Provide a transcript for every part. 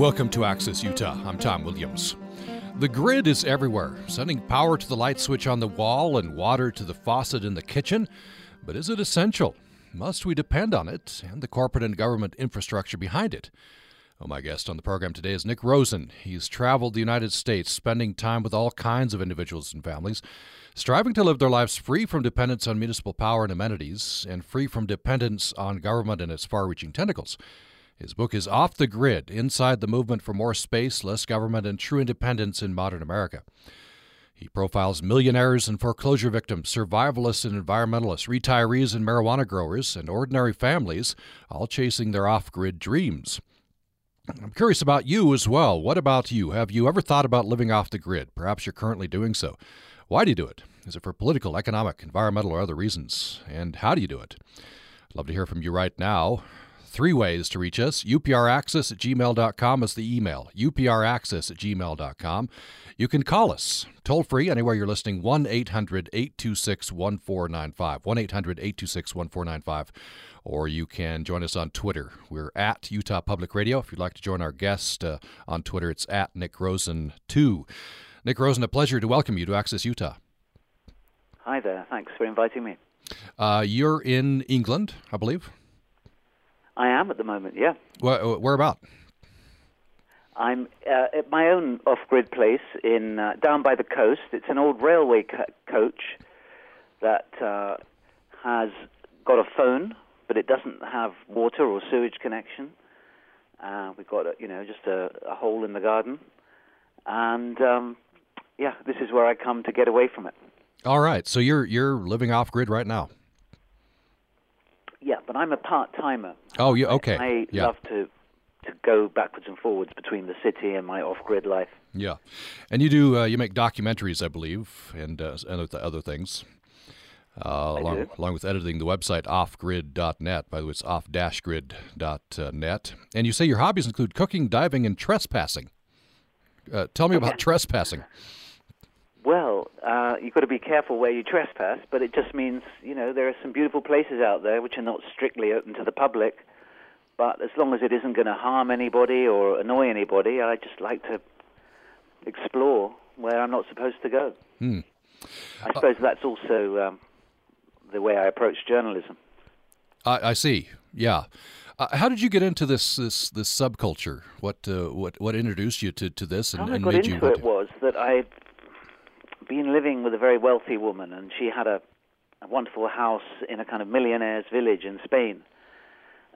Welcome to Access Utah. I'm Tom Williams. The grid is everywhere, sending power to the light switch on the wall and water to the faucet in the kitchen. But is it essential? Must we depend on it and the corporate and government infrastructure behind it? Well, my guest on the program today is Nick Rosen. He's traveled the United States, spending time with all kinds of individuals and families, striving to live their lives free from dependence on municipal power and amenities, and free from dependence on government and its far reaching tentacles. His book is Off the Grid Inside the Movement for More Space, Less Government, and True Independence in Modern America. He profiles millionaires and foreclosure victims, survivalists and environmentalists, retirees and marijuana growers, and ordinary families, all chasing their off grid dreams. I'm curious about you as well. What about you? Have you ever thought about living off the grid? Perhaps you're currently doing so. Why do you do it? Is it for political, economic, environmental, or other reasons? And how do you do it? I'd love to hear from you right now. Three ways to reach us. UPRaccess at gmail.com is the email. UPRaccess at gmail.com. You can call us toll free anywhere you're listening 1 800 826 1495. 1 800 826 1495. Or you can join us on Twitter. We're at Utah Public Radio. If you'd like to join our guest uh, on Twitter, it's at Nick Rosen2. Nick Rosen, a pleasure to welcome you to Access Utah. Hi there. Thanks for inviting me. Uh, you're in England, I believe. I am at the moment, yeah. Where, where about? I'm uh, at my own off-grid place in uh, down by the coast. It's an old railway co- coach that uh, has got a phone, but it doesn't have water or sewage connection. Uh, we've got, a, you know, just a, a, hole in the garden, and um, yeah, this is where I come to get away from it. All right, so you're you're living off grid right now. But I'm a part timer. Oh, yeah, okay. I, I yeah. love to to go backwards and forwards between the city and my off grid life. Yeah, and you do uh, you make documentaries, I believe, and uh, and other things. Uh, along, along with editing the website offgrid.net. By the way, it's off-grid.net. And you say your hobbies include cooking, diving, and trespassing. Uh, tell me about trespassing. Well, uh, you've got to be careful where you trespass, but it just means, you know, there are some beautiful places out there which are not strictly open to the public. But as long as it isn't going to harm anybody or annoy anybody, I just like to explore where I'm not supposed to go. Hmm. I suppose uh, that's also um, the way I approach journalism. I, I see. Yeah. Uh, how did you get into this this, this subculture? What uh, what what introduced you to, to this and, how and I got made into you? it was that I been living with a very wealthy woman, and she had a, a wonderful house in a kind of millionaire's village in Spain.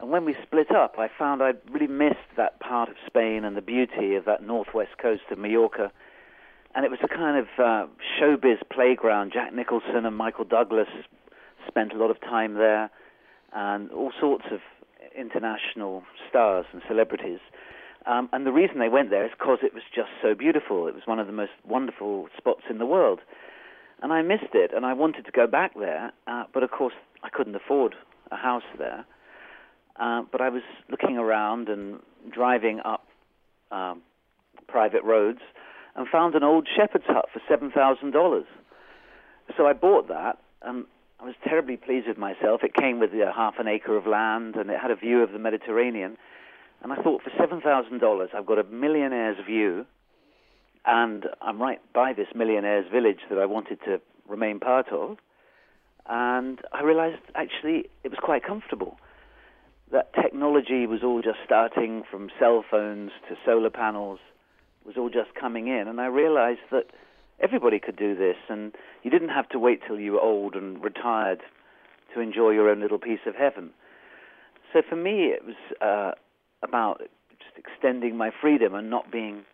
And when we split up, I found I really missed that part of Spain and the beauty of that northwest coast of Mallorca. And it was a kind of uh, showbiz playground. Jack Nicholson and Michael Douglas spent a lot of time there, and all sorts of international stars and celebrities. Um, and the reason they went there is because it was just so beautiful. It was one of the most wonderful spots in the world. And I missed it, and I wanted to go back there, uh, but of course I couldn't afford a house there. Uh, but I was looking around and driving up um, private roads and found an old shepherd's hut for $7,000. So I bought that, and I was terribly pleased with myself. It came with uh, half an acre of land, and it had a view of the Mediterranean. And I thought, for $7,000, I've got a millionaire's view, and I'm right by this millionaire's village that I wanted to remain part of. And I realized actually it was quite comfortable. That technology was all just starting from cell phones to solar panels, was all just coming in. And I realized that everybody could do this, and you didn't have to wait till you were old and retired to enjoy your own little piece of heaven. So for me, it was uh, about just extending my freedom and not being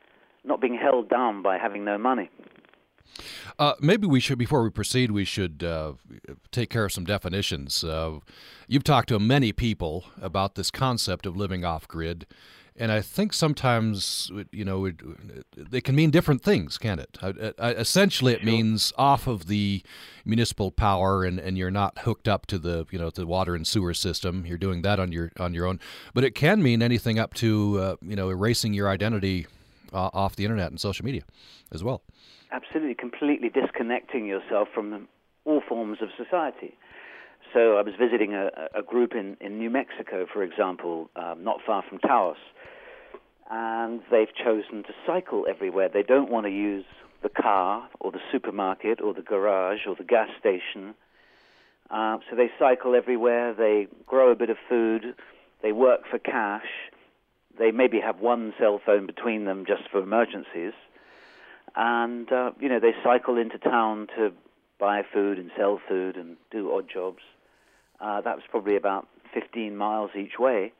not being held down by having no money. Uh, maybe we should, before we proceed, we should uh, take care of some definitions. Uh, you've talked to many people about this concept of living off grid, and I think sometimes you know it, they can mean different things, can it? essentially, it means off of the municipal power, and, and you're not hooked up to the you know the water and sewer system. You're doing that on your on your own, but it can mean anything up to uh, you know erasing your identity uh, off the internet and social media as well. Absolutely, completely disconnecting yourself from all forms of society. So I was visiting a, a group in, in New Mexico, for example, um, not far from Taos, and they've chosen to cycle everywhere. They don't want to use the car or the supermarket or the garage or the gas station. Uh, so they cycle everywhere. They grow a bit of food. They work for cash. They maybe have one cell phone between them just for emergencies. And, uh, you know, they cycle into town to buy food and sell food and do odd jobs. Uh, that was probably about 15 miles each way.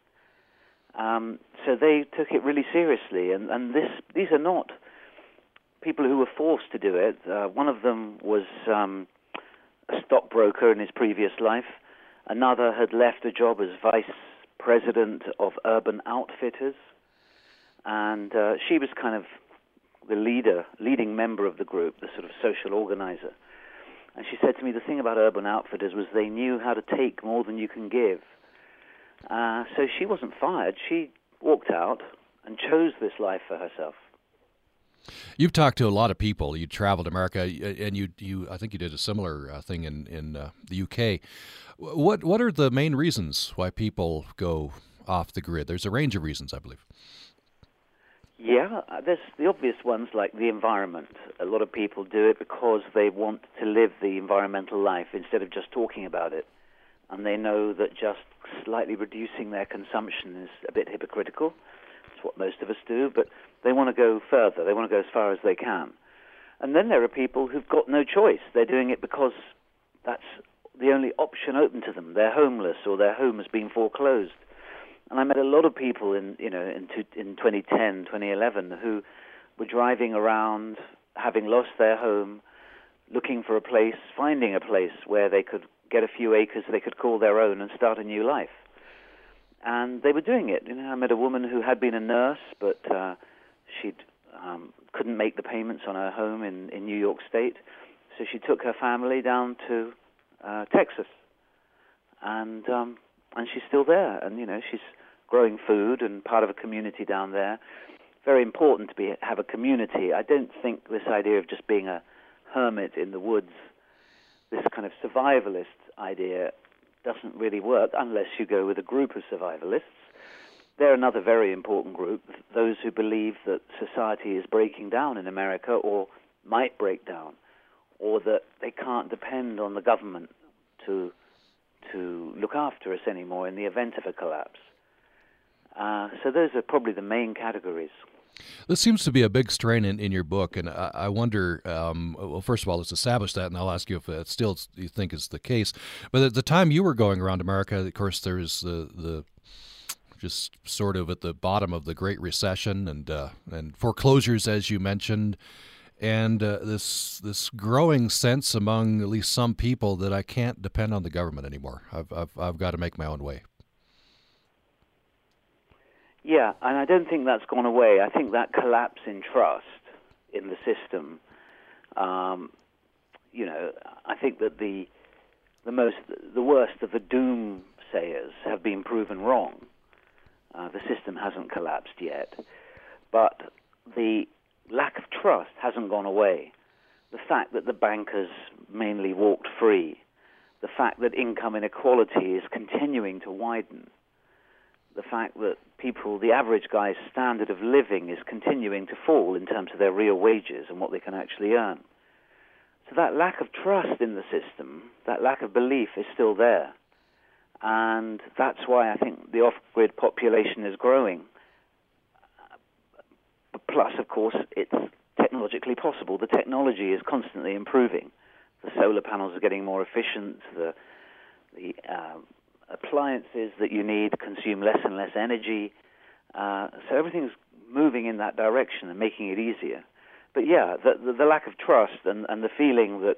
Um, so they took it really seriously, and, and this, these are not people who were forced to do it. Uh, one of them was um, a stockbroker in his previous life. Another had left a job as vice president of Urban Outfitters, and uh, she was kind of the leader, leading member of the group, the sort of social organizer. And she said to me, the thing about Urban Outfitters was they knew how to take more than you can give. Uh, so she wasn't fired. She walked out and chose this life for herself. You've talked to a lot of people. You traveled America, and you, you I think you did a similar uh, thing in in uh, the UK. What what are the main reasons why people go off the grid? There's a range of reasons, I believe. Yeah, uh, there's the obvious ones like the environment. A lot of people do it because they want to live the environmental life instead of just talking about it. And they know that just slightly reducing their consumption is a bit hypocritical. It's what most of us do, but they want to go further. They want to go as far as they can. And then there are people who've got no choice. They're doing it because that's the only option open to them. They're homeless or their home has been foreclosed. And I met a lot of people in, you know, in, in 2010, 2011 who were driving around, having lost their home, looking for a place, finding a place where they could get a few acres they could call their own and start a new life. And they were doing it. You know, I met a woman who had been a nurse, but uh, she um, couldn't make the payments on her home in, in New York State, so she took her family down to uh, Texas, and um, and she's still there. And you know, she's growing food and part of a community down there. Very important to be have a community. I don't think this idea of just being a hermit in the woods, this kind of survivalist idea doesn't really work unless you go with a group of survivalists. They're another very important group, those who believe that society is breaking down in America or might break down, or that they can't depend on the government to, to look after us anymore in the event of a collapse. Uh, so those are probably the main categories. This seems to be a big strain in, in your book, and I, I wonder. Um, well, first of all, let's establish that, and I'll ask you if it still you think is the case. But at the time you were going around America, of course, there's the the just sort of at the bottom of the Great Recession and uh, and foreclosures, as you mentioned, and uh, this this growing sense among at least some people that I can't depend on the government anymore. I've I've, I've got to make my own way. Yeah, and I don't think that's gone away. I think that collapse in trust in the system, um, you know, I think that the the most the worst of the doomsayers have been proven wrong. Uh, the system hasn't collapsed yet, but the lack of trust hasn't gone away. The fact that the bankers mainly walked free, the fact that income inequality is continuing to widen, the fact that people, the average guy's standard of living is continuing to fall in terms of their real wages and what they can actually earn. So that lack of trust in the system, that lack of belief is still there. And that's why I think the off grid population is growing. Plus, of course, it's technologically possible. The technology is constantly improving. The solar panels are getting more efficient. The, the uh, appliances that you need consume less and less energy. Uh, so everything's moving in that direction and making it easier. But yeah, the, the, the lack of trust and, and the feeling that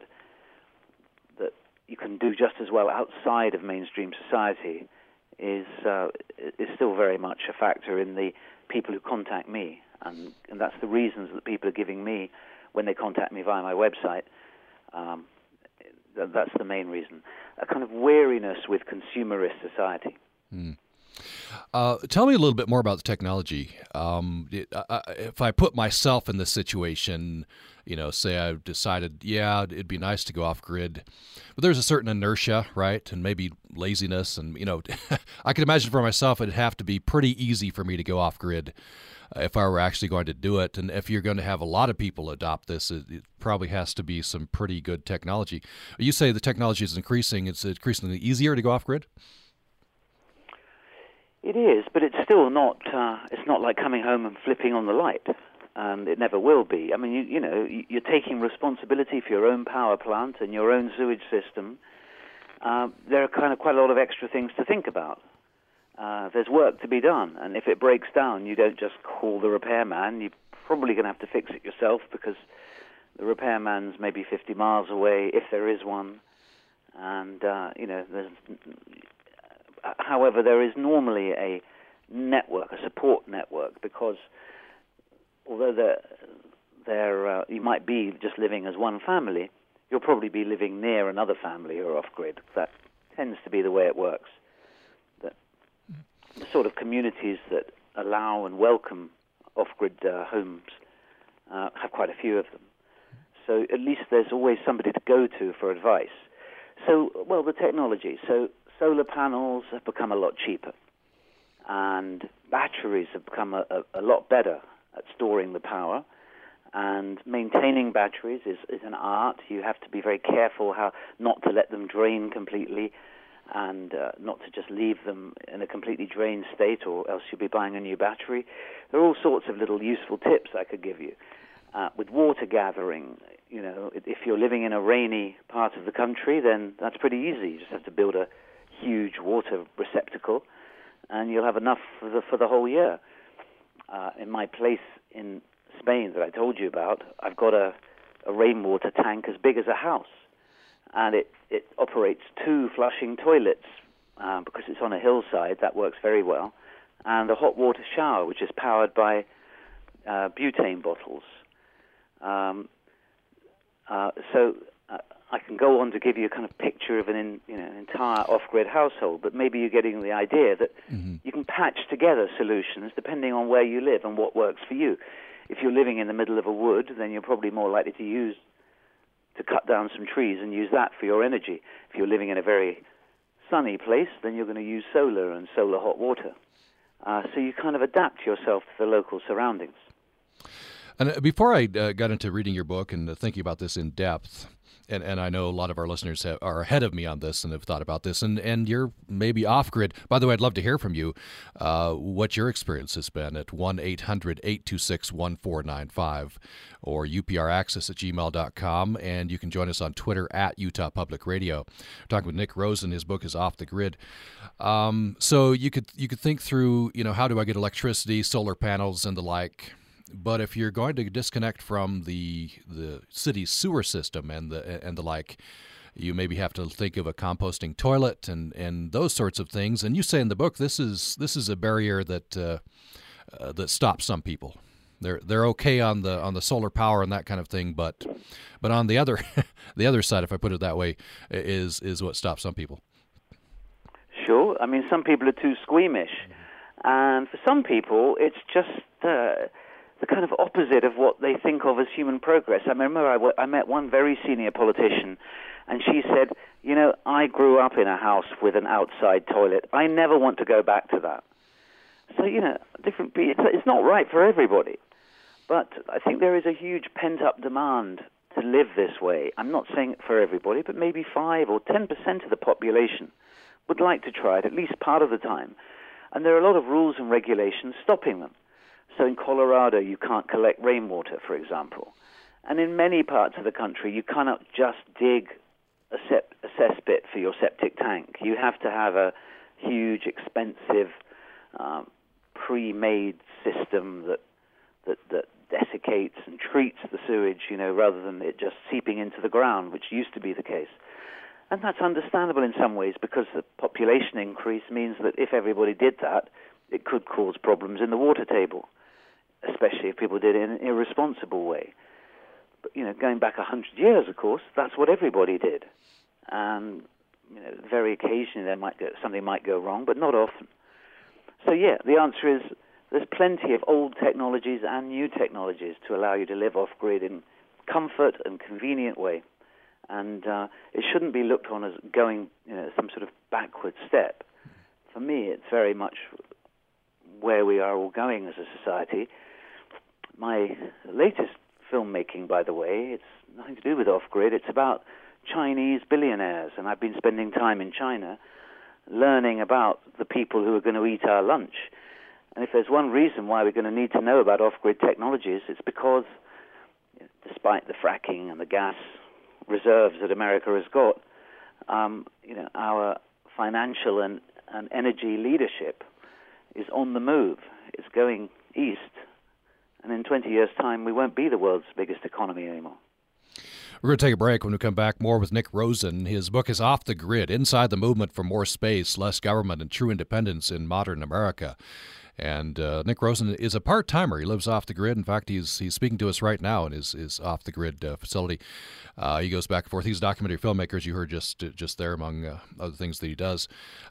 that you can do just as well outside of mainstream society is uh, is still very much a factor in the people who contact me, and, and that's the reasons that people are giving me when they contact me via my website. Um, that's the main reason. A kind of weariness with consumerist society. Mm. Uh, tell me a little bit more about the technology. Um, it, if I put myself in this situation, you know, say I've decided, yeah, it'd be nice to go off grid, but there's a certain inertia, right, and maybe laziness, and you know, I can imagine for myself it'd have to be pretty easy for me to go off grid uh, if I were actually going to do it. And if you're going to have a lot of people adopt this, it, it, probably has to be some pretty good technology. You say the technology is increasing; it's increasingly easier to go off grid. It is, but it's still not. Uh, it's not like coming home and flipping on the light. Um, it never will be. I mean, you, you know, you're taking responsibility for your own power plant and your own sewage system. Uh, there are kind of quite a lot of extra things to think about. Uh, there's work to be done, and if it breaks down, you don't just call the repairman. You're probably going to have to fix it yourself because the repairman's maybe 50 miles away, if there is one. And uh, you know, there's however, there is normally a network, a support network, because although there, there uh, you might be just living as one family, you'll probably be living near another family are off grid. That tends to be the way it works. The, the sort of communities that allow and welcome off grid uh, homes uh, have quite a few of them. So at least there's always somebody to go to for advice. So, well, the technology. So solar panels have become a lot cheaper, and batteries have become a, a, a lot better at storing the power. And maintaining batteries is, is an art. You have to be very careful how not to let them drain completely, and uh, not to just leave them in a completely drained state, or else you'll be buying a new battery. There are all sorts of little useful tips I could give you. Uh, with water gathering, you know, if you're living in a rainy part of the country, then that's pretty easy. You just have to build a huge water receptacle, and you'll have enough for the, for the whole year. Uh, in my place in Spain that I told you about, I've got a, a rainwater tank as big as a house, and it, it operates two flushing toilets uh, because it's on a hillside. That works very well, and a hot water shower which is powered by uh, butane bottles. Um, uh, so I can go on to give you a kind of picture of an, in, you know, an entire off-grid household, but maybe you're getting the idea that mm-hmm. you can patch together solutions depending on where you live and what works for you. If you're living in the middle of a wood, then you're probably more likely to use to cut down some trees and use that for your energy. If you're living in a very sunny place, then you're going to use solar and solar hot water. Uh, so you kind of adapt yourself to the local surroundings. And uh, before I uh, got into reading your book and uh, thinking about this in depth, and, and I know a lot of our listeners have, are ahead of me on this and have thought about this, and, and you're maybe off grid. By the way, I'd love to hear from you uh, what your experience has been at 1 800 826 1495 or upraccess at gmail.com. And you can join us on Twitter at Utah Public Radio. We're talking with Nick Rosen. His book is Off the Grid. Um, so you could, you could think through, you know, how do I get electricity, solar panels, and the like but if you're going to disconnect from the the city's sewer system and the and the like, you maybe have to think of a composting toilet and and those sorts of things. And you say in the book this is this is a barrier that uh, uh, that stops some people. They're they're okay on the on the solar power and that kind of thing, but but on the other the other side, if I put it that way, is is what stops some people. Sure, I mean some people are too squeamish, and for some people it's just. Uh, the kind of opposite of what they think of as human progress. I remember I, w- I met one very senior politician, and she said, You know, I grew up in a house with an outside toilet. I never want to go back to that. So, you know, different people, it's not right for everybody. But I think there is a huge pent up demand to live this way. I'm not saying it for everybody, but maybe 5 or 10% of the population would like to try it at least part of the time. And there are a lot of rules and regulations stopping them. So in Colorado, you can't collect rainwater, for example. And in many parts of the country, you cannot just dig a, sep- a cesspit for your septic tank. You have to have a huge, expensive, um, pre-made system that, that that desiccates and treats the sewage, you know, rather than it just seeping into the ground, which used to be the case. And that's understandable in some ways because the population increase means that if everybody did that, it could cause problems in the water table especially if people did it in an irresponsible way. But you know, going back a hundred years, of course, that's what everybody did, and you know, very occasionally there might go, something might go wrong, but not often. so yeah, the answer is there's plenty of old technologies and new technologies to allow you to live off grid in comfort and convenient way. And uh, it shouldn't be looked on as going you know, some sort of backward step. For me, it's very much where we are all going as a society. My latest filmmaking, by the way, it's nothing to do with off grid. It's about Chinese billionaires, and I've been spending time in China learning about the people who are going to eat our lunch. And if there's one reason why we're going to need to know about off grid technologies, it's because despite the fracking and the gas reserves that America has got, um, you know, our financial and, and energy leadership is on the move. It's going east, and in 20 years' time, we won't be the world's biggest economy anymore. We're going to take a break. When we come back, more with Nick Rosen. His book is Off the Grid Inside the Movement for More Space, Less Government, and True Independence in Modern America. And uh, Nick Rosen is a part timer. He lives off the grid. In fact, he's he's speaking to us right now in his, his off the grid uh, facility. Uh, he goes back and forth. He's a documentary filmmaker, as you heard just just there, among uh, other things that he does.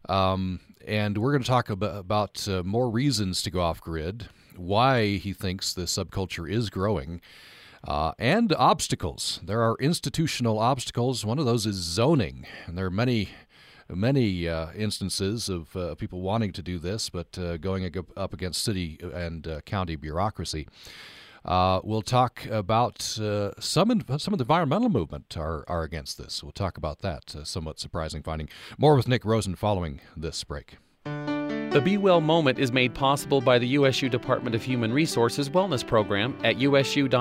Um, and we're going to talk about, about uh, more reasons to go off grid, why he thinks the subculture is growing. Uh, and obstacles. There are institutional obstacles. One of those is zoning, and there are many many uh, instances of uh, people wanting to do this, but uh, going up against city and uh, county bureaucracy. Uh, we'll talk about uh, some some of the environmental movement are, are against this. We'll talk about that. somewhat surprising finding. More with Nick Rosen following this break. The Be Well moment is made possible by the USU Department of Human Resources Wellness Program at usu.edu/hr.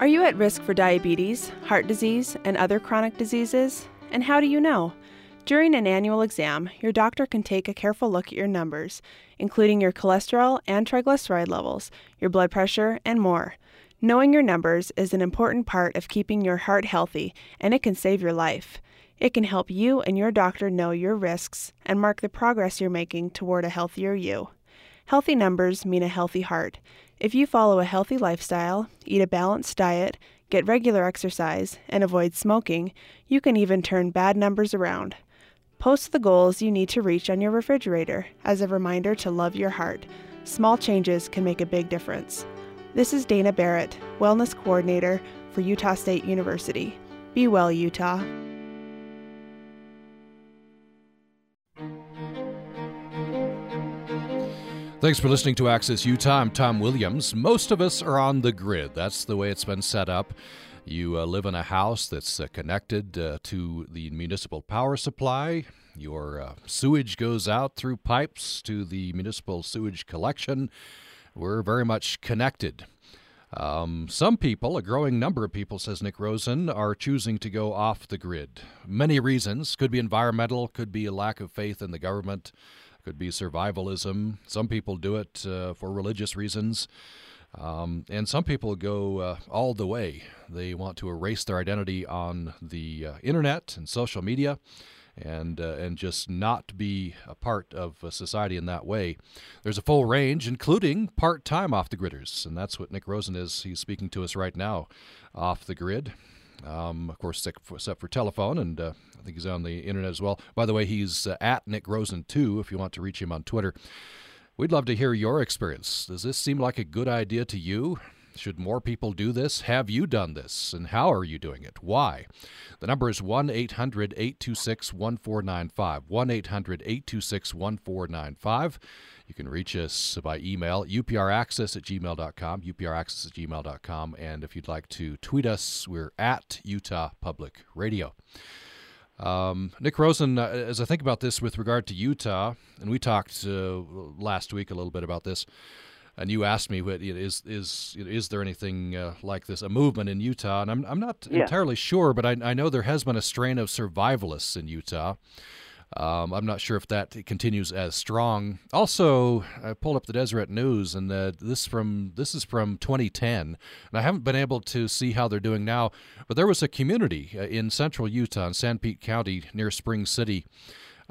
Are you at risk for diabetes, heart disease, and other chronic diseases? And how do you know? During an annual exam, your doctor can take a careful look at your numbers, including your cholesterol and triglyceride levels, your blood pressure, and more. Knowing your numbers is an important part of keeping your heart healthy, and it can save your life. It can help you and your doctor know your risks and mark the progress you're making toward a healthier you. Healthy numbers mean a healthy heart. If you follow a healthy lifestyle, eat a balanced diet, get regular exercise, and avoid smoking, you can even turn bad numbers around. Post the goals you need to reach on your refrigerator as a reminder to love your heart. Small changes can make a big difference. This is Dana Barrett, Wellness Coordinator for Utah State University. Be well, Utah. Thanks for listening to Access Utah. I'm Tom Williams. Most of us are on the grid. That's the way it's been set up. You uh, live in a house that's uh, connected uh, to the municipal power supply. Your uh, sewage goes out through pipes to the municipal sewage collection. We're very much connected. Um, some people, a growing number of people, says Nick Rosen, are choosing to go off the grid. Many reasons. Could be environmental, could be a lack of faith in the government could be survivalism. Some people do it uh, for religious reasons. Um, and some people go uh, all the way. They want to erase their identity on the uh, internet and social media and uh, and just not be a part of society in that way. There's a full range, including part-time off the gridders, and that's what Nick Rosen is. He's speaking to us right now, off the grid. Um, of course, except for telephone, and uh, I think he's on the internet as well. By the way, he's uh, at Nick Rosen too. If you want to reach him on Twitter, we'd love to hear your experience. Does this seem like a good idea to you? Should more people do this? Have you done this? And how are you doing it? Why? The number is 1 800 826 1495. 1 800 826 1495. You can reach us by email, upraccess at gmail.com, upraccess at gmail.com. And if you'd like to tweet us, we're at Utah Public Radio. Um, Nick Rosen, uh, as I think about this with regard to Utah, and we talked uh, last week a little bit about this and you asked me, is is is there anything uh, like this, a movement in Utah? And I'm I'm not yeah. entirely sure, but I, I know there has been a strain of survivalists in Utah. Um, I'm not sure if that continues as strong. Also, I pulled up the Deseret News, and the, this from this is from 2010, and I haven't been able to see how they're doing now. But there was a community uh, in central Utah, in Sanpete County, near Spring City.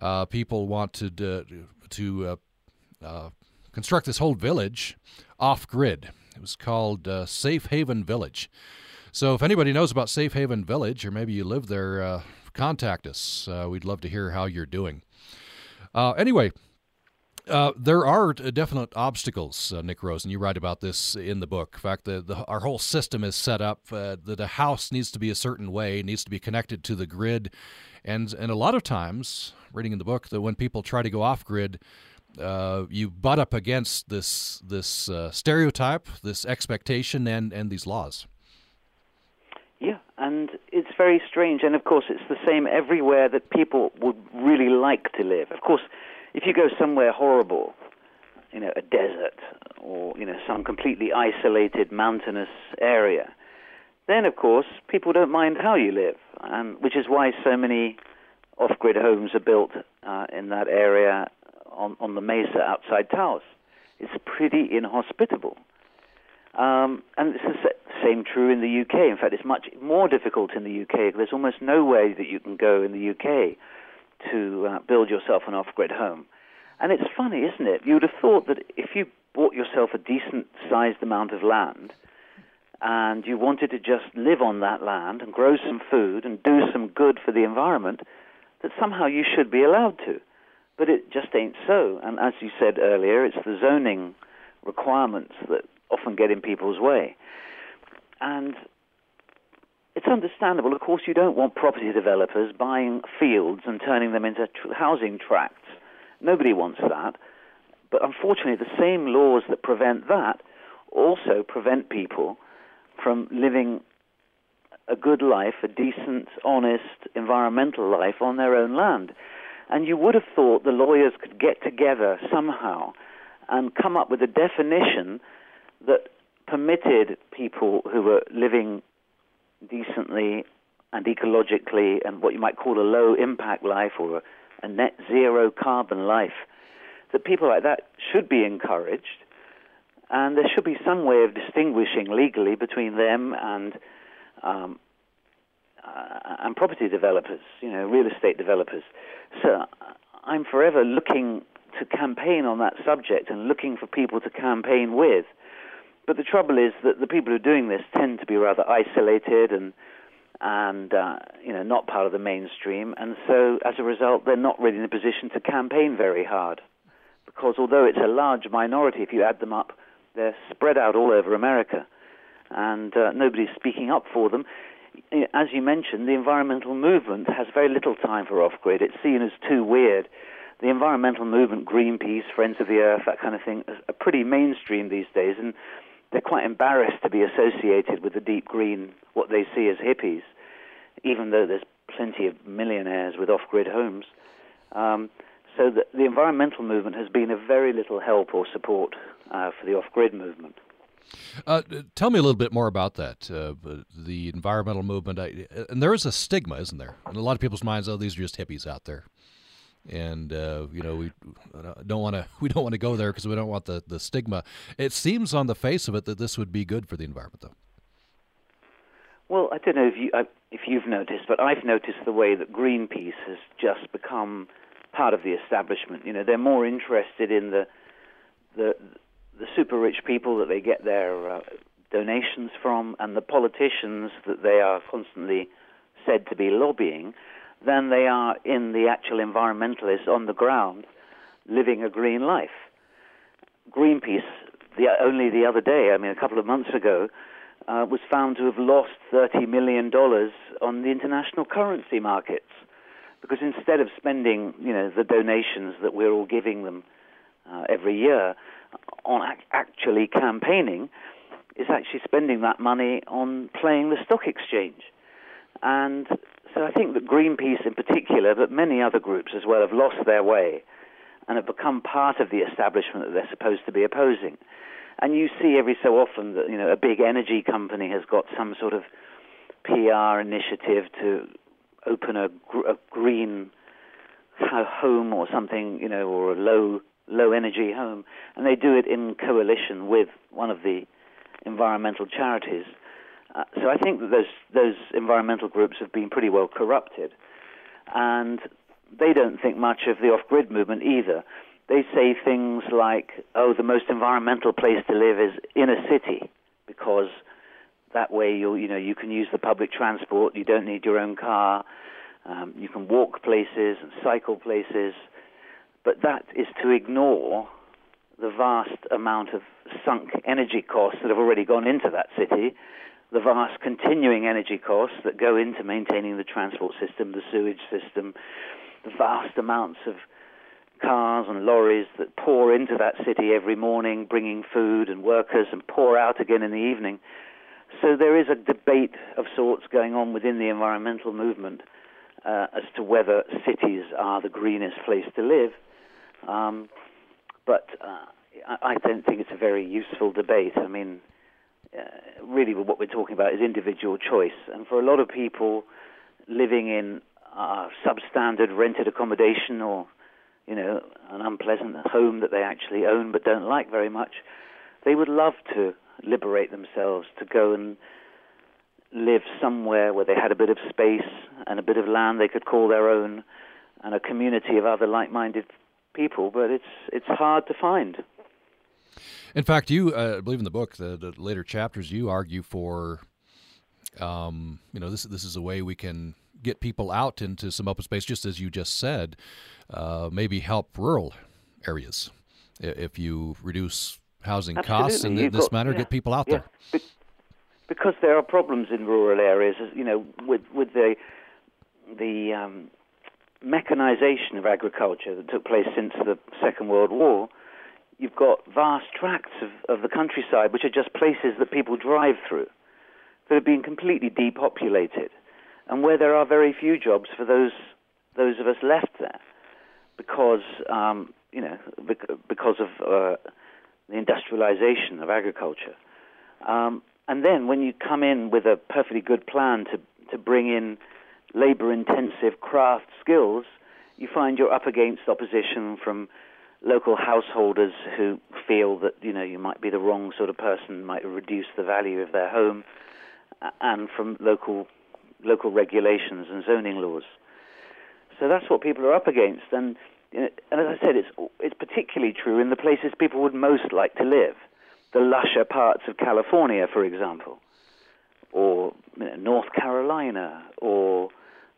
Uh, people wanted uh, to uh, uh construct this whole village off grid. It was called uh, Safe Haven Village. So if anybody knows about Safe Haven Village, or maybe you live there, uh, contact us. Uh, we'd love to hear how you're doing. Uh, anyway, Uh, there are definite obstacles, uh, Nick Rosen. You write about this in the book. In fact, the, the, our whole system is set up uh, that a house needs to be a certain way, needs to be connected to the grid, and and a lot of times, reading in the book, that when people try to go off grid, uh, you butt up against this this uh, stereotype, this expectation, and and these laws. Yeah, and very strange. And of course, it's the same everywhere that people would really like to live. Of course if you go somewhere horrible, you know, a desert or you know some completely isolated mountainous area, then of course people don't mind how you live, and which is why so many off-grid homes are built uh, in that area on on the mesa outside Taos. It's pretty inhospitable. Um, and it's same true in the UK. In fact, it's much more difficult in the UK. There's almost no way that you can go in the UK to uh, build yourself an off-grid home. And it's funny, isn't it? You would have thought that if you bought yourself a decent-sized amount of land and you wanted to just live on that land and grow some food and do some good for the environment, that somehow you should be allowed to. But it just ain't so. And as you said earlier, it's the zoning requirements that often get in people's way. And it's understandable. Of course, you don't want property developers buying fields and turning them into tr- housing tracts. Nobody wants that. But unfortunately, the same laws that prevent that also prevent people from living a good life, a decent, honest, environmental life on their own land. And you would have thought the lawyers could get together somehow and come up with a definition that permitted people who were living decently and ecologically and what you might call a low impact life or a, net zero carbon life, that people like that should be encouraged. And there should be some way of distinguishing legally between them and um, uh, and property developers, you know, real estate developers. So I'm forever looking to campaign on that subject and looking for people to campaign with. But the trouble is that the people who are doing this tend to be rather isolated and and uh, you know not part of the mainstream, and so as a result, they're not really in a position to campaign very hard, because although it's a large minority, if you add them up, they're spread out all over America, and uh, nobody's speaking up for them. As you mentioned, the environmental movement has very little time for off-grid. It's seen as too weird. The environmental movement, Greenpeace, Friends of the Earth, that kind of thing, are pretty mainstream these days, and they're quite embarrassed to be associated with the deep green, what they see as hippies, even though there's plenty of millionaires with off-grid homes. Um, so the, the, environmental movement has been of very little help or support uh, for the off-grid movement. Uh, tell me a little bit more about that, uh, the environmental movement. And there is a stigma, isn't there? In a lot of people's minds, oh, these are just hippies out there and uh, you know we don't want to we don't want to go there because we don't want the, the stigma. It seems on the face of it that this would be good for the environment, though. Well, I don't know if you if you've noticed, but I've noticed the way that Greenpeace has just become part of the establishment. You know, they're more interested in the the the super rich people that they get their uh, donations from, and the politicians that they are constantly said to be lobbying than they are in the actual environmentalists on the ground living a green life. Greenpeace, the, only the other day, I mean, a couple of months ago, uh, was found to have lost $30 million on the international currency markets. Because instead of spending, you know, the donations that we're all giving them uh, every year on ac- actually campaigning, is actually spending that money on playing the stock exchange. And so I think that Greenpeace in particular, but many other groups as well, have lost their way and have become part of the establishment that they're supposed to be opposing. And you see every so often that you know a big energy company has got some sort of PR initiative to open a, a green home or something, you know, or a low low energy home, and they do it in coalition with one of the environmental charities. Uh, so I think that those those environmental groups have been pretty well corrupted, and they don't think much of the off-grid movement either. They say things like, "Oh, the most environmental place to live is in a city because that way you you know you can use the public transport. You don't need your own car. Um, you can walk places and cycle places." but that is to ignore the vast amount of sunk energy costs that have already gone into that city, the vast continuing energy costs that go into maintaining the transport system, the sewage system, the vast amounts of cars and lorries that pour into that city every morning, bringing food and workers, and pour out again in the evening. So there is a debate of sorts going on within the environmental movement uh, as to whether cities are the greenest place to live. Um, but uh, I don't think it's a very useful debate. I mean, uh, really, what we're talking about is individual choice. And for a lot of people living in uh, substandard rented accommodation or, you know, an unpleasant home that they actually own but don't like very much, they would love to liberate themselves to go and live somewhere where they had a bit of space and a bit of land they could call their own and a community of other like-minded people, but it's it's hard to find. In fact, you uh, I believe in the book, the, the later chapters, you argue for, um, you know, this this is a way we can get people out into some open space, just as you just said, uh, maybe help rural areas if you reduce housing Absolutely. costs and in this got, manner yeah, get people out yeah. there. Be- because there are problems in rural areas, you know, with with the the um, mechanization of agriculture that took place since the Second World War. You've got vast tracts of, of the countryside which are just places that people drive through that have been completely depopulated, and where there are very few jobs for those those of us left there, because um, you know because of uh, the industrialization of agriculture. Um, and then when you come in with a perfectly good plan to, to bring in labor intensive craft skills, you find you're up against opposition from local householders who feel that you know you might be the wrong sort of person, might reduce the value of their home, and from local local regulations and zoning laws. So that's what people are up against, and and as I said, it's it's particularly true in the places people would most like to live, the lusher parts of California, for example, or you know, North Carolina or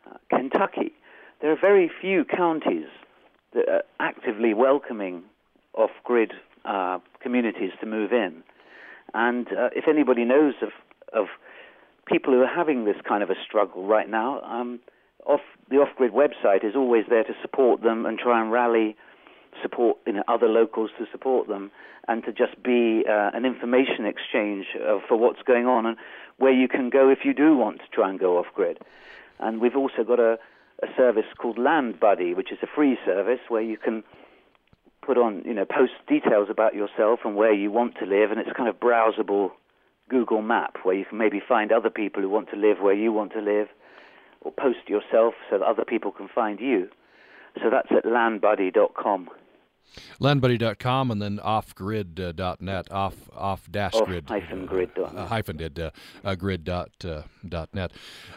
uh, Kentucky. There are very few counties that are actively welcoming off-grid uh, communities to move in, and uh, if anybody knows of of people who are having this kind of a struggle right now. Um, off the off-grid website is always there to support them and try and rally support you know, other locals to support them and to just be uh, an information exchange uh, for what's going on and where you can go if you do want to try and go off-grid. And we've also got a, a service called Land Buddy, which is a free service where you can put on, you know, post details about yourself and where you want to live, and it's kind of browsable Google map where you can maybe find other people who want to live where you want to live or post yourself so that other people can find you. So that's at landbuddy.com. Landbuddy.com and then offgrid.net, off off dash grid hyphen grid uh, hyphen did uh, uh, grid dot uh, dot net.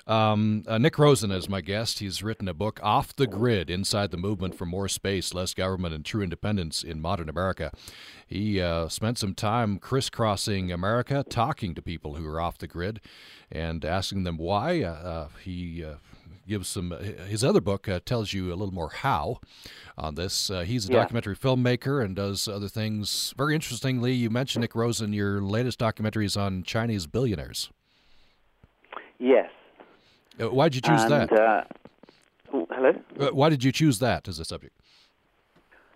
Um, uh, Nick Rosen is my guest. He's written a book, Off the Grid: Inside the Movement for More Space, Less Government, and True Independence in Modern America. He uh, spent some time crisscrossing America, talking to people who are off the grid, and asking them why. Uh, uh, he uh, gives some. His other book uh, tells you a little more how on this. Uh, he's a Yeah. documentary filmmaker and does other things. Very interestingly, you mentioned Nick Rosen. Your latest documentary is on Chinese billionaires. Yes. Uh, why did you choose and, that? Uh, oh, hello? Uh, why did you choose that as a subject?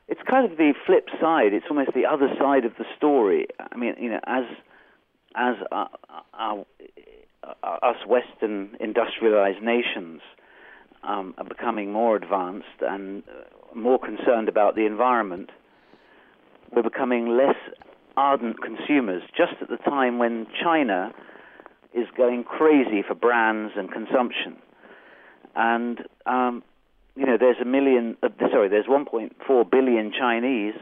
It's kind of the flip side. It's almost the other side of the story. I mean, you know, as as uh, uh, uh, us Western industrialized nations um, are becoming more advanced and uh, more concerned about the environment, we're becoming less ardent consumers. Just at the time when China is going crazy for brands and consumption, and um, you know, there's a million, uh, sorry, there's 1.4 billion Chinese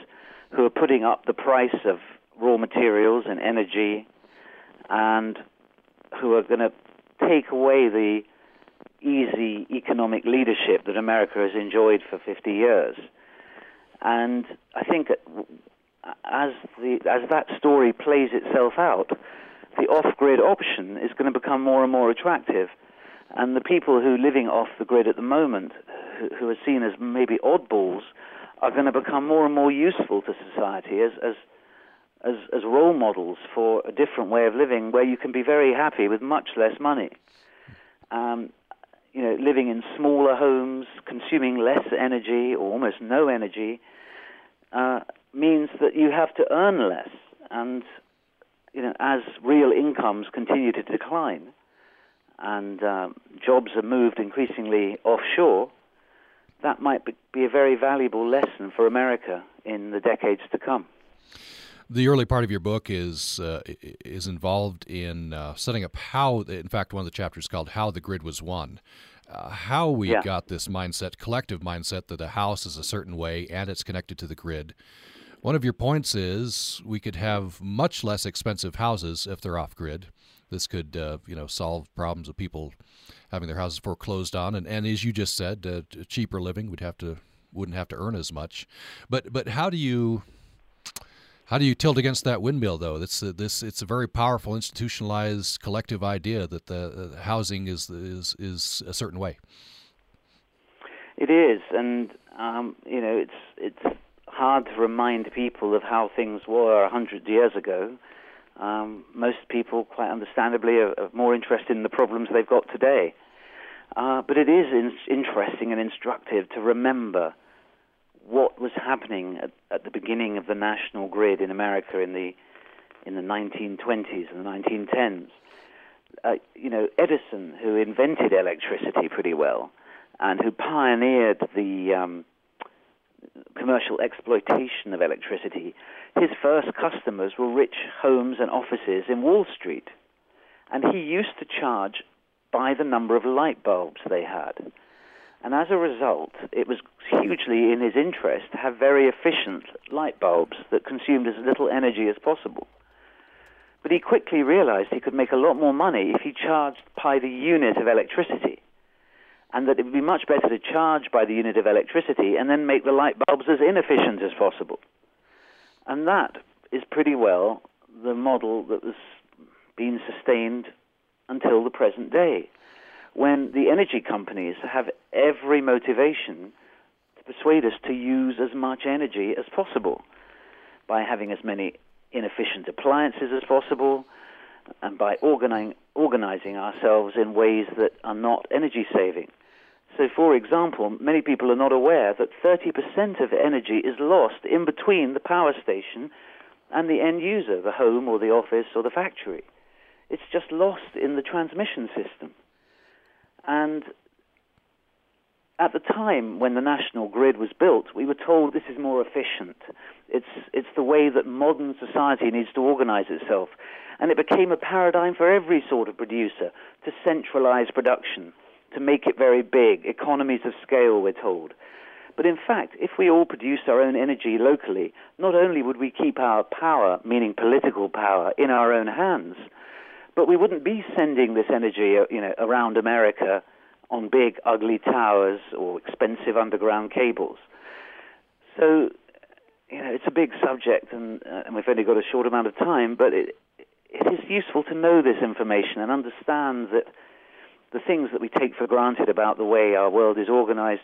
who are putting up the price of raw materials and energy and who are going to take away the easy economic leadership that America has enjoyed for 50 years. And I think as the as that story plays itself out, the off-grid option is going to become more and more attractive. And the people who are living off the grid at the moment, who, who are seen as maybe oddballs, are going to become more and more useful to society as, as as as role models for a different way of living, where you can be very happy with much less money. Um, you know, living in smaller homes, consuming less energy or almost no energy, uh, means that you have to earn less. And you know, as real incomes continue to decline, and um, jobs are moved increasingly offshore, that might be a very valuable lesson for America in the decades to come. The early part of your book is uh, is involved in uh, setting up how. In fact, one of the chapters is called "How the Grid Was Won." Uh, how we yeah. got this mindset, collective mindset, that a house is a certain way and it's connected to the grid. One of your points is we could have much less expensive houses if they're off grid. This could, uh, you know, solve problems of people having their houses foreclosed on, and, and as you just said, uh, cheaper living would have to wouldn't have to earn as much. But but how do you how do you tilt against that windmill, though? It's this. It's a very powerful, institutionalized, collective idea that the uh, housing is is is a certain way. It is, and um, you know, it's it's hard to remind people of how things were a hundred years ago. Um, most people, quite understandably, are, are, more interested in the problems they've got today. Uh, but it is in- interesting and instructive to remember what was happening at, at, the beginning of the national grid in America in the in the 1920s and the 1910s. Uh, you know, Edison, who invented electricity pretty well, and who pioneered the um, commercial exploitation of electricity, his first customers were rich homes and offices in Wall Street, and he used to charge by the number of light bulbs they had. And as a result, it was hugely in his interest to have very efficient light bulbs that consumed as little energy as possible. But he quickly realized he could make a lot more money if he charged by the unit of electricity. And that it would be much better to charge by the unit of electricity and then make the light bulbs as inefficient as possible. And that is pretty well the model that has been sustained until the present day when the energy companies have every motivation to persuade us to use as much energy as possible by having as many inefficient appliances as possible and by organizing, ourselves in ways that are not energy saving. So, for example, many people are not aware that 30% of energy is lost in between the power station and the end user, the home or the office or the factory. It's just lost in the transmission system. And at the time when the national grid was built, we were told this is more efficient. It's, it's the way that modern society needs to organize itself. And it became a paradigm for every sort of producer to centralize production, to make it very big, economies of scale, we're told. But in fact, if we all produced our own energy locally, not only would we keep our power, meaning political power, in our own hands, but we wouldn't be sending this energy, uh, you know, around America on big, ugly towers or expensive underground cables. So, you know, it's a big subject, and, uh, and we've only got a short amount of time. But it it is useful to know this information and understand that the things that we take for granted about the way our world is organized,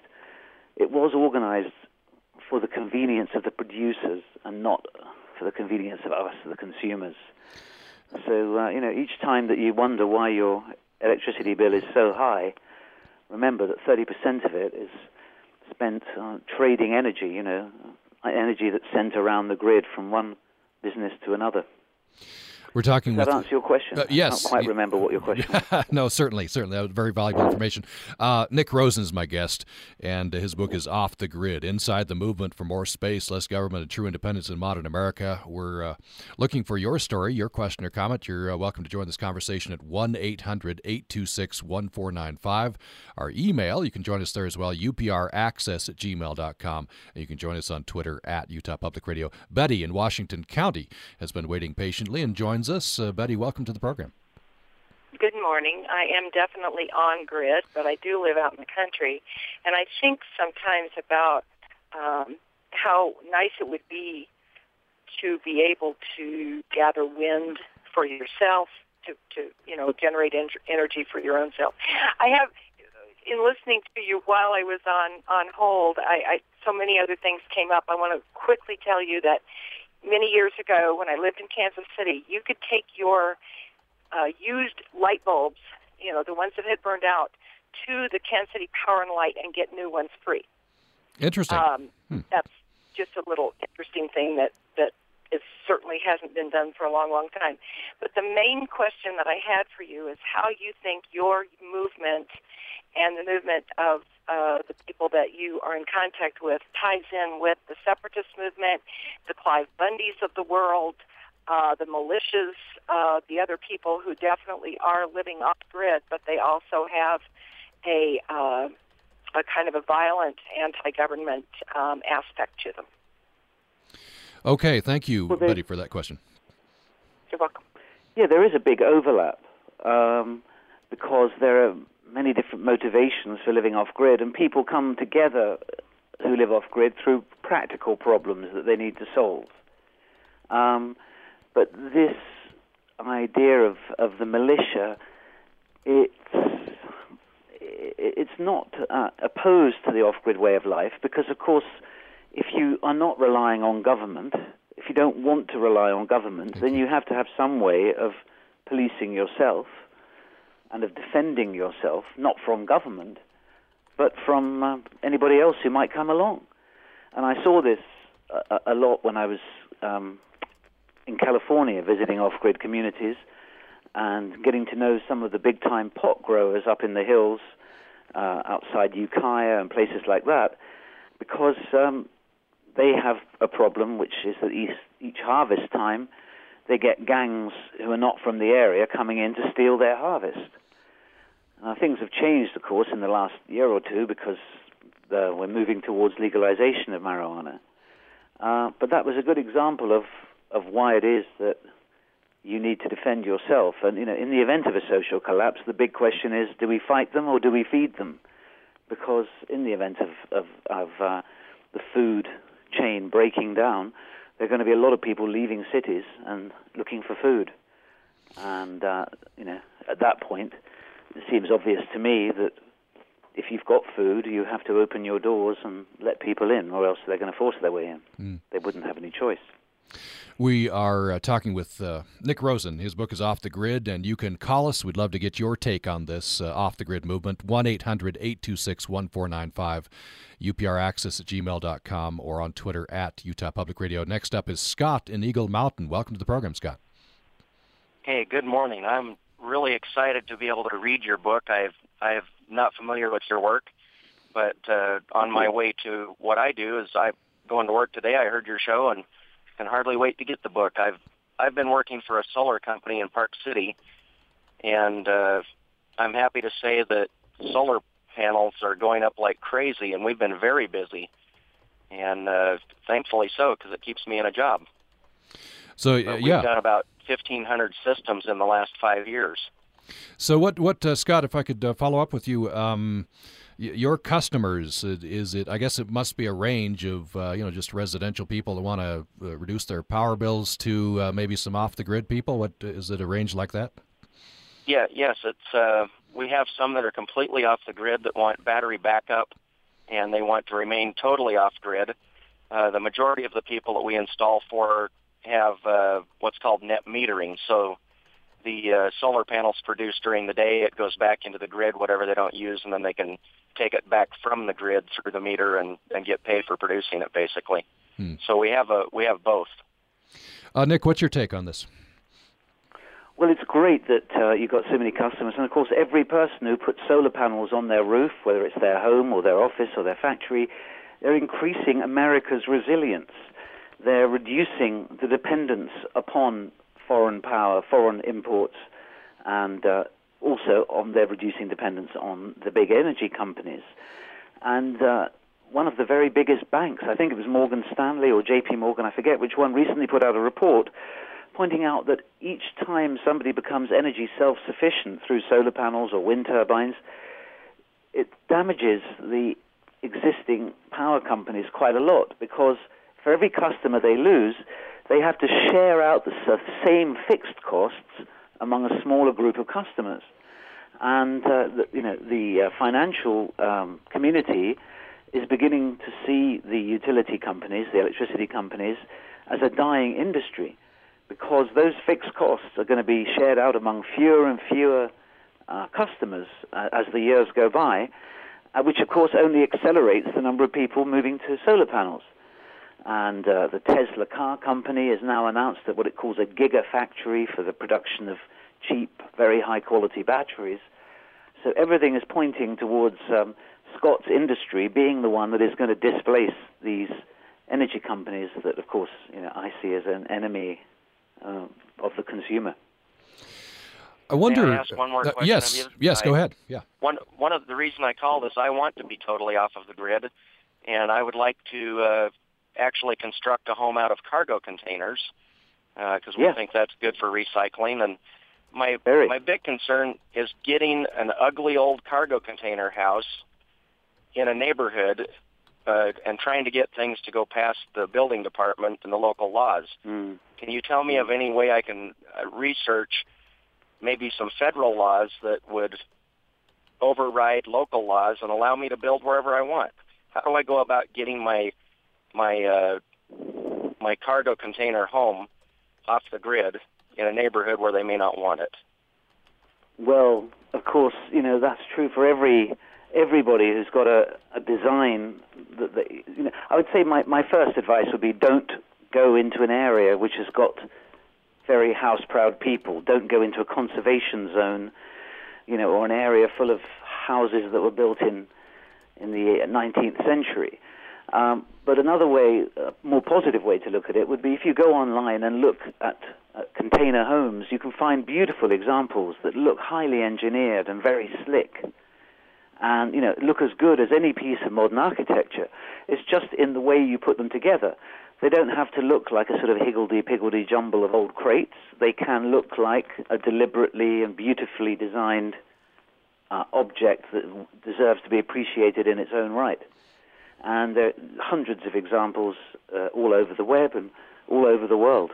it was organized for the convenience of the producers and not for the convenience of us, the consumers. So, uh, you know, each time that you wonder why your electricity bill is so high, remember that 30% of it is spent trading energy, you know, energy that's sent around the grid from one business to another. We're talking. Does that with, answer your question? Uh, yes. I can't quite remember what your question. was. no, certainly, certainly, that was very valuable information. Uh, Nick Rosen is my guest, and his book is "Off the Grid: Inside the Movement for More Space, Less Government, and True Independence in Modern America." We're uh, looking for your story, your question or comment. You're uh, welcome to join this conversation at 1-800-826-1495. Our email, you can join us there as well, upraccess at gmail.com. And you can join us on Twitter at Utah Public Radio. Betty in Washington County has been waiting patiently and joins joins us. Uh, Betty, welcome to the program. Good morning. I am definitely on grid, but I do live out in the country, and I think sometimes about um, how nice it would be to be able to gather wind for yourself, to, to you know generate en- energy for your own self. I have in listening to you while I was on on hold, I, I so many other things came up. I want to quickly tell you that many years ago, when I lived in Kansas City, you could take your uh, used light bulbs, you know, the ones that had burned out, to the Kansas City Power and Light and get new ones free. Interesting. Um, hmm. That's just a little interesting thing that that is certainly hasn't been done for a long, long time. But the main question that I had for you is how you think your movement and the movement of uh, the people that you are in contact with ties in with the separatist movement, the Cliven Bundys of the world, uh, the militias, uh, the other people who definitely are living off grid, but they also have a uh, a kind of a violent anti-government um, aspect to them. Okay, thank you, well, Betty, for that question. You're welcome. Yeah, there is a big overlap um, because there are many different motivations for living off grid, and people come together who live off grid through practical problems that they need to solve. Um, but this idea of, of the militia, it's it's not uh, opposed to the off-grid way of life because, of course, if you are not relying on government, if you don't want to rely on government, then you have to have some way of policing yourself and of defending yourself, not from government, but from uh, anybody else who might come along. And I saw this a, a lot when I was um, in California visiting off grid communities and getting to know some of the big time pot growers up in the hills uh, outside Ukiah and places like that because um, they have a problem, which is that each, each harvest time they get gangs who are not from the area coming in to steal their harvest. Uh, things have changed, of course, in the last year or two because uh, we're moving towards legalization of marijuana. Uh, but that was a good example of, of why it is that you need to defend yourself. And you know, in the event of a social collapse, the big question is: do we fight them or do we feed them? Because in the event of of, of uh, the food chain breaking down, there are going to be a lot of people leaving cities and looking for food. And uh, you know, at that point, it seems obvious to me that if you've got food, you have to open your doors and let people in, or else they're going to force their way in. Mm. They wouldn't have any choice. We are uh, talking with uh, Nick Rosen. His book is Off the Grid, and you can call us. We'd love to get your take on this uh, off the grid movement. 1 800 826 1495, upraccess at gmail.com, or on Twitter at Utah Public Radio. Next up is Scott in Eagle Mountain. Welcome to the program, Scott. Hey, good morning. I'm really excited to be able to read your book. I've I'm not familiar with your work, but uh, on my way to what I do is I going to work today. I heard your show and can hardly wait to get the book. I've I've been working for a solar company in Park City, and uh, I'm happy to say that solar panels are going up like crazy, and we've been very busy, and uh, thankfully so because it keeps me in a job. So uh, we've yeah, done about 1,500 systems in the last five years. So what what uh, Scott, if I could uh, follow up with you. Um, your customers is it i guess it must be a range of uh, you know just residential people that want to uh, reduce their power bills to uh, maybe some off the grid people? What is it a range like that? Yeah yes it's uh, we have some that are completely off the grid that want battery backup and they want to remain totally off grid uh, the majority of the people that we install for have uh, what's called net metering. So the uh, solar panels produce during the day, it goes back into the grid, whatever they don't use, and then they can take it back from the grid through the meter and, and get paid for producing it, basically. Hmm. So we have a we have both. Uh, Nick, what's your take on this? Well, it's great that uh, you've got so many customers, and of course, every person who puts solar panels on their roof, whether it's their home or their office or their factory, they're increasing America's resilience. They're reducing the dependence upon foreign power, foreign imports, and uh, also on their reducing dependence on the big energy companies. And uh, one of the very biggest banks, I think it was Morgan Stanley or JP Morgan, I forget which one, recently put out a report pointing out that each time somebody becomes energy self sufficient through solar panels or wind turbines, it damages the existing power companies quite a lot because for every customer they lose, they have to share out the same fixed costs among a smaller group of customers. and uh, the, you know the uh, financial um, community is beginning to see the utility companies, the electricity companies, as a dying industry because those fixed costs are going to be shared out among fewer and fewer uh, customers uh, as the years go by, uh, which of course only accelerates the number of people moving to solar panels. And uh, the Tesla car company has now announced that what it calls a gigafactory for the production of cheap, very high quality batteries. So everything is pointing towards um, Scott's industry being the one that is going to displace these energy companies that, of course, you know, I see as an enemy uh, of the consumer. I wonder. May I ask one more uh, yes, yes, I- go ahead. Yeah. One one of the reason I call this, I want to be totally off of the grid, and I would like to uh, actually construct a home out of cargo containers because we Yeah. think that's good for recycling. And my Very. my big concern is getting an ugly old cargo container house in a neighborhood uh, and trying to get things to go past the building department and the local laws. Mm. Can you tell me of any way I can uh, research maybe some federal laws that would override local laws and allow me to build wherever I want? How do I go about getting my my uh, my cargo container home off the grid in a neighborhood where they may not want it? Well, of course, you know that's true for every everybody who's got a, a design. That they, you know, I would say my, my first advice would be don't go into an area which has got very house proud people. Don't go into a conservation zone, you know, or an area full of houses that were built in in the 19th century. Um, but another way, a more positive way to look at it would be if you go online and look at, at container homes, you can find beautiful examples that look highly engineered and very slick and you know look as good as any piece of modern architecture. It's just in the way you put them together. They don't have to look like a sort of higgledy-piggledy jumble of old crates. They can look like a deliberately and beautifully designed uh, object that deserves to be appreciated in its own right. And there are hundreds of examples uh, all over the web and all over the world.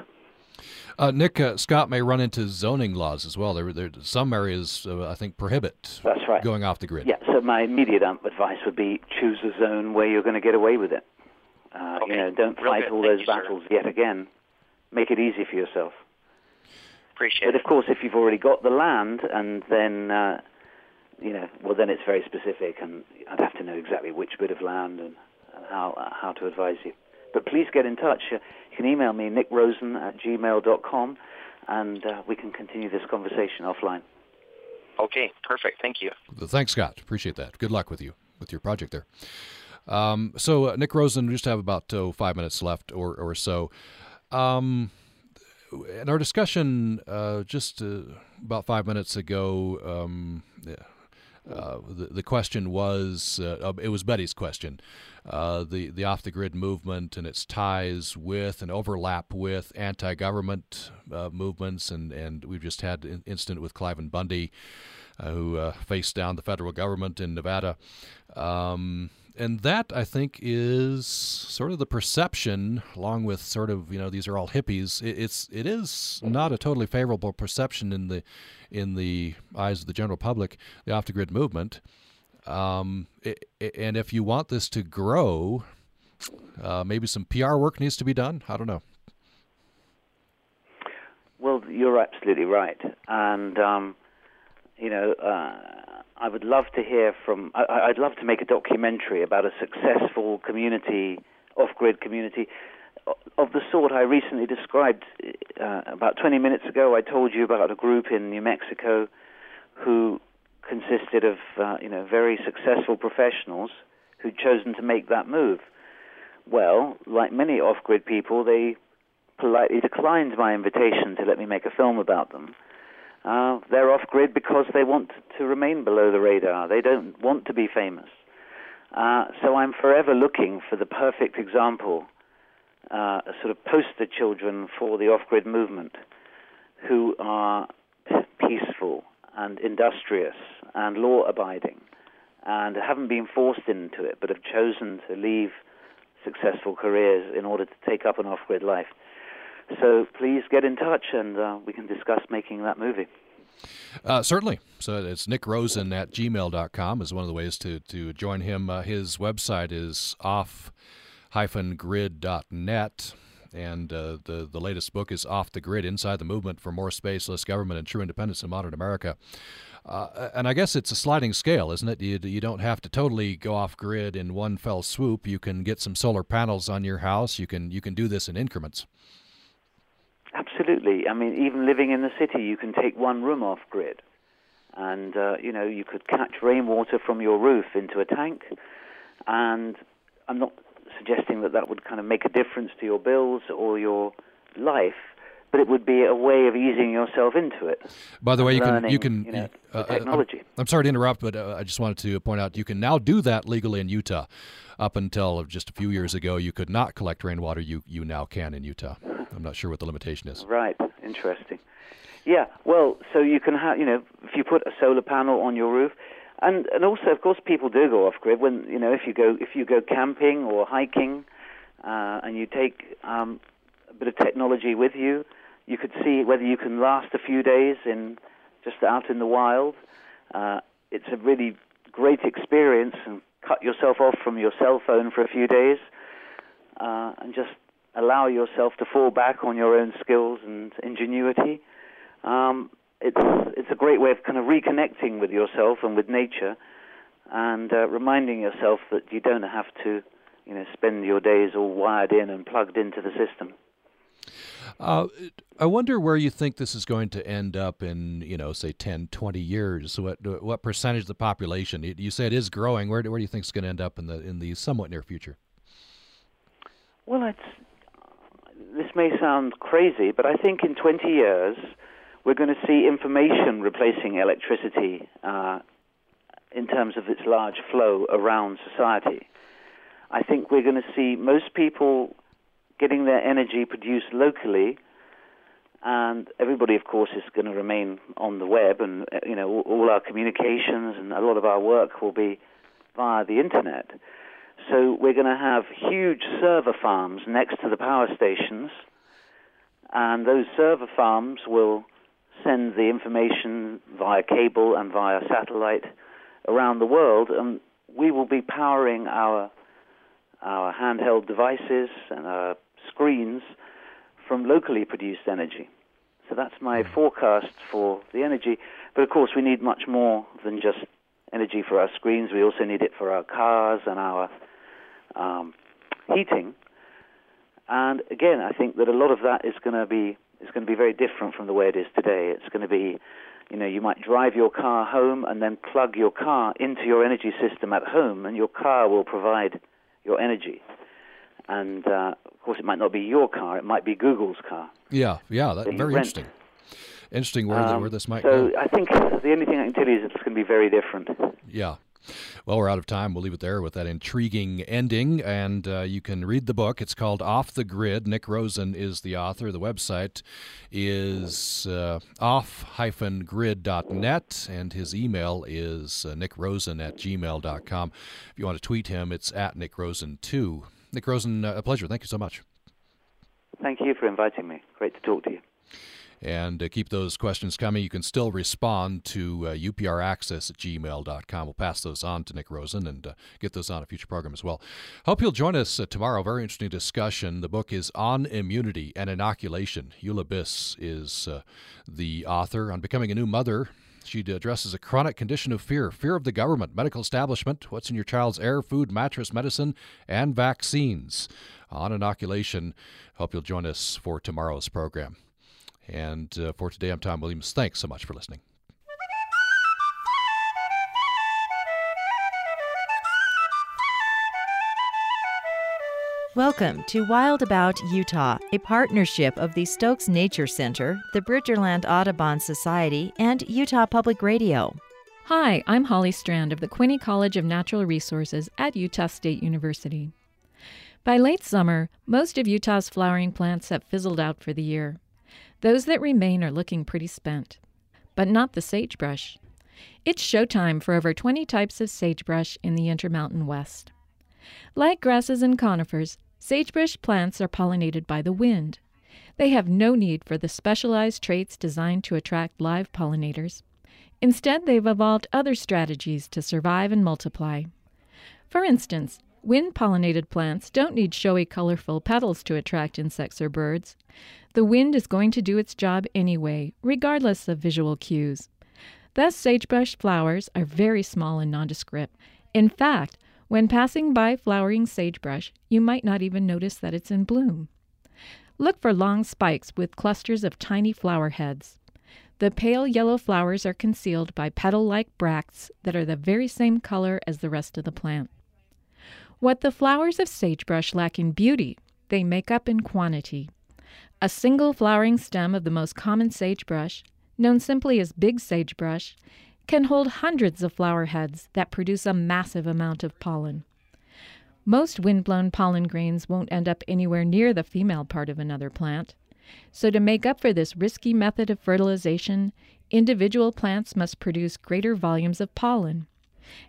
Uh, Nick uh, Scott may run into zoning laws as well. There, there some areas uh, I think prohibit That's right. going off the grid. Yeah, so my immediate um, advice would be choose a zone where you're going to get away with it. Uh, Okay. You know, don't Real fight good. all Thank those you, sir. battles yet again. Make it easy for yourself. Appreciate But it. of course, if you've already got the land, and then uh, you know, well, then it's very specific, and I'd have to know exactly which bit of land and, and how uh, how to advise you. But please get in touch. Uh, you can email me nickrosen at gmail.com, and uh, we can continue this conversation offline. Okay, perfect. Thank you. Thanks, Scott. Appreciate that. Good luck with you with your project there. Um, so, uh, Nick Rosen, we just have about oh, five minutes left or, or so. Um, in our discussion uh, just uh, about five minutes ago, um, yeah, uh, the, the question was uh, it was Betty's question uh, the the off the grid movement and its ties with and overlap with anti government uh, movements and and we've just had an incident with Cliven Bundy uh, who uh, faced down the federal government in Nevada. Um, and that I think is sort of the perception, along with sort of you know these are all hippies. It, it's it is not a totally favorable perception in the in the eyes of the general public, the off the grid movement. Um, i i and if you want this to grow, uh, maybe some PR work needs to be done. I don't know. Well, you're absolutely right, and um, you know, uh, I would love to hear from. I, I'd love to make a documentary about a successful community, off-grid community, of the sort I recently described. Uh, about 20 minutes ago, I told you about a group in New Mexico who consisted of, uh, you know, very successful professionals who'd chosen to make that move. Well, like many off-grid people, they politely declined my invitation to let me make a film about them. Uh, they're off grid because they want to remain below the radar. They don't want to be famous. Uh, so I'm forever looking for the perfect example, uh, sort of poster children for the off grid movement who are peaceful and industrious and law abiding and haven't been forced into it but have chosen to leave successful careers in order to take up an off grid life. So please get in touch and uh, we can discuss making that movie. Uh, certainly. So it's Nick Rosen at gmail.com is one of the ways to, to join him. Uh, his website is off-grid.net. And uh, the, the latest book is Off the Grid Inside the Movement for More Space, Less Government, and True Independence in Modern America. Uh, and I guess it's a sliding scale, isn't it? You, you don't have to totally go off grid in one fell swoop. You can get some solar panels on your house. You can you can do this in increments. Absolutely. I mean, even living in the city, you can take one room off grid, and uh, you know you could catch rainwater from your roof into a tank. And I'm not suggesting that that would kind of make a difference to your bills or your life, but it would be a way of easing yourself into it. By the way, you learning, can you can you know, uh, technology. I'm sorry to interrupt, but uh, I just wanted to point out you can now do that legally in Utah. Up until just a few years ago, you could not collect rainwater. You you now can in Utah. I'm not sure what the limitation is. Right. Interesting. Yeah. Well, so you can have you know if you put a solar panel on your roof. And and also, of course, people do go off grid when you know if you go if you go camping or hiking, uh, and you take um, a bit of technology with you, you could see whether you can last a few days in just out in the wild. Uh, it's a really great experience, and cut yourself off from your cell phone for a few days, uh, and just allow yourself to fall back on your own skills and ingenuity. Um, it's it's a great way of kind of reconnecting with yourself and with nature, and uh, reminding yourself that you don't have to, you know, spend your days all wired in and plugged into the system. Uh, I wonder where you think this is going to end up in, you know, say 10, 20 years. What what percentage of the population? You say it is growing. Where do, where do you think it's going to end up in the in the somewhat near future? Well, it's this may sound crazy, but I think in 20 years we're going to see information replacing electricity uh, in terms of its large flow around society. I think we're going to see most people getting their energy produced locally, and everybody, of course, is going to remain on the web, and uh, you know all our communications and a lot of our work will be via the internet. So we're going to have huge server farms next to the power stations, and those server farms will send the information via cable and via satellite around the world, and we will be powering our our handheld devices and our screens from locally produced energy. So that's my forecast for the energy. But of course, we need much more than just energy for our screens. We also need it for our cars and our um, heating. And again, I think that a lot of that is going to be is going to be very different from the way it is today. It's going to be, you know, you might drive your car home and then plug your car into your energy system at home, and your car will provide your energy. And uh, of course, it might not be your car; it might be Google's car. Yeah, yeah, that, that very rent. interesting. Interesting where, Um, where this might so go. I think the only thing I can tell you is it's going to be very different. Yeah. Well, we're out of time. We'll leave it there with that intriguing ending. And uh, you can read the book. It's called Off the Grid. Nick Rosen is the author. The website is uh, off-grid.net, and his email is uh, nickrosen at gmail.com. If you want to tweet him, it's at nickrosen2. Nick Rosen, uh, a pleasure. Thank you so much. Thank you for inviting me. Great to talk to you. And uh, keep those questions coming. You can still respond to uh, upraccess at gmail.com. We'll pass those on to Nick Rosen and uh, get those on a future program as well. Hope you'll join us uh, tomorrow. Very interesting discussion. The book is On Immunity and Inoculation. Eula Biss is uh, the author on becoming a new mother. She addresses a chronic condition of fear fear of the government, medical establishment, what's in your child's air, food, mattress, medicine, and vaccines. On inoculation. Hope you'll join us for tomorrow's program. And uh, for today, I'm Tom Williams. Thanks so much for listening. Welcome to Wild About Utah, a partnership of the Stokes Nature Center, the Bridgerland Audubon Society, and Utah Public Radio. Hi, I'm Holly Strand of the Quinney College of Natural Resources at Utah State University. By late summer, most of Utah's flowering plants have fizzled out for the year. Those that remain are looking pretty spent. But not the sagebrush. It's showtime for over 20 types of sagebrush in the Intermountain West. Like grasses and conifers, sagebrush plants are pollinated by the wind. They have no need for the specialized traits designed to attract live pollinators. Instead, they've evolved other strategies to survive and multiply. For instance, wind pollinated plants don't need showy, colorful petals to attract insects or birds. The wind is going to do its job anyway, regardless of visual cues. Thus, sagebrush flowers are very small and nondescript. In fact, when passing by flowering sagebrush, you might not even notice that it's in bloom. Look for long spikes with clusters of tiny flower heads. The pale yellow flowers are concealed by petal like bracts that are the very same color as the rest of the plant. What the flowers of sagebrush lack in beauty, they make up in quantity. A single flowering stem of the most common sagebrush, known simply as big sagebrush, can hold hundreds of flower heads that produce a massive amount of pollen. Most wind-blown pollen grains won't end up anywhere near the female part of another plant. So to make up for this risky method of fertilization, individual plants must produce greater volumes of pollen.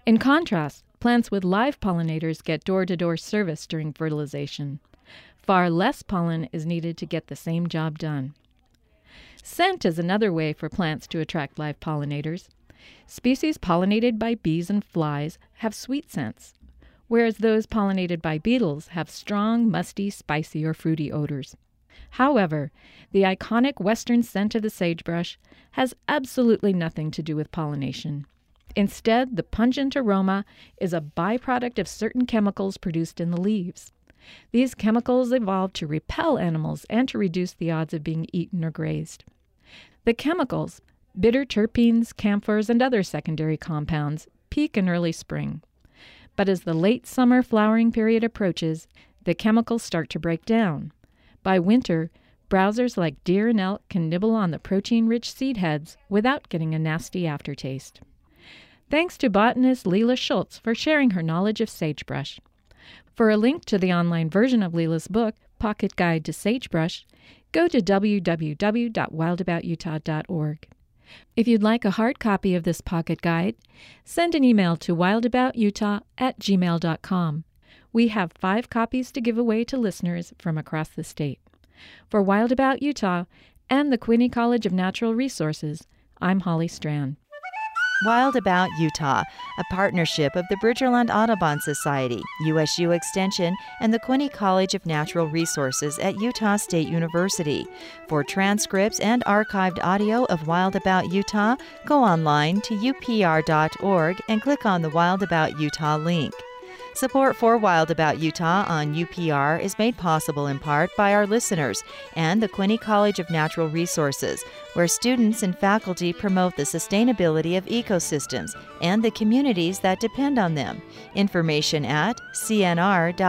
In contrast, plants with live pollinators get door-to-door service during fertilization. Far less pollen is needed to get the same job done. Scent is another way for plants to attract live pollinators. Species pollinated by bees and flies have sweet scents, whereas those pollinated by beetles have strong, musty, spicy, or fruity odors. However, the iconic western scent of the sagebrush has absolutely nothing to do with pollination. Instead, the pungent aroma is a byproduct of certain chemicals produced in the leaves. These chemicals evolved to repel animals and to reduce the odds of being eaten or grazed. The chemicals, bitter terpenes, camphors, and other secondary compounds, peak in early spring. But as the late summer flowering period approaches, the chemicals start to break down. By winter, browsers like deer and elk can nibble on the protein rich seed heads without getting a nasty aftertaste. Thanks to botanist Leila Shultz for sharing her knowledge of sagebrush. For a link to the online version of Leila's book, Pocket Guide to Sagebrush, go to www.wildaboututah.org. If you'd like a hard copy of this pocket guide, send an email to wildaboututah at gmail.com. We have five copies to give away to listeners from across the state. For Wild About Utah and the Quinney College of Natural Resources, I'm Holly Strand. Wild About Utah, a partnership of the Bridgerland Audubon Society, USU Extension, and the Quinney College of Natural Resources at Utah State University. For transcripts and archived audio of Wild About Utah, go online to upr.org and click on the Wild About Utah link. Support for Wild About Utah on UPR is made possible in part by our listeners and the Quinney College of Natural Resources, where students and faculty promote the sustainability of ecosystems and the communities that depend on them. Information at cnr.usu.edu.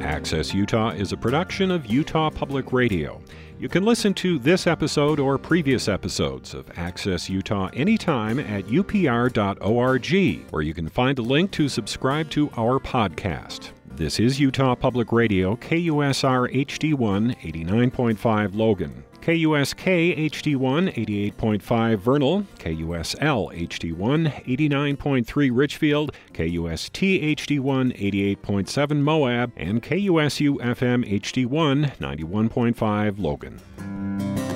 Access Utah is a production of Utah Public Radio. You can listen to this episode or previous episodes of Access Utah anytime at upr.org, where you can find a link to subscribe to our podcast. This is Utah Public Radio, KUSR HD1 89.5 Logan. KUSK HD1 88.5 Vernal, KUSL HD1 89.3 Richfield, KUST HD1 88.7 Moab, and KUSU FM HD1 91.5 Logan.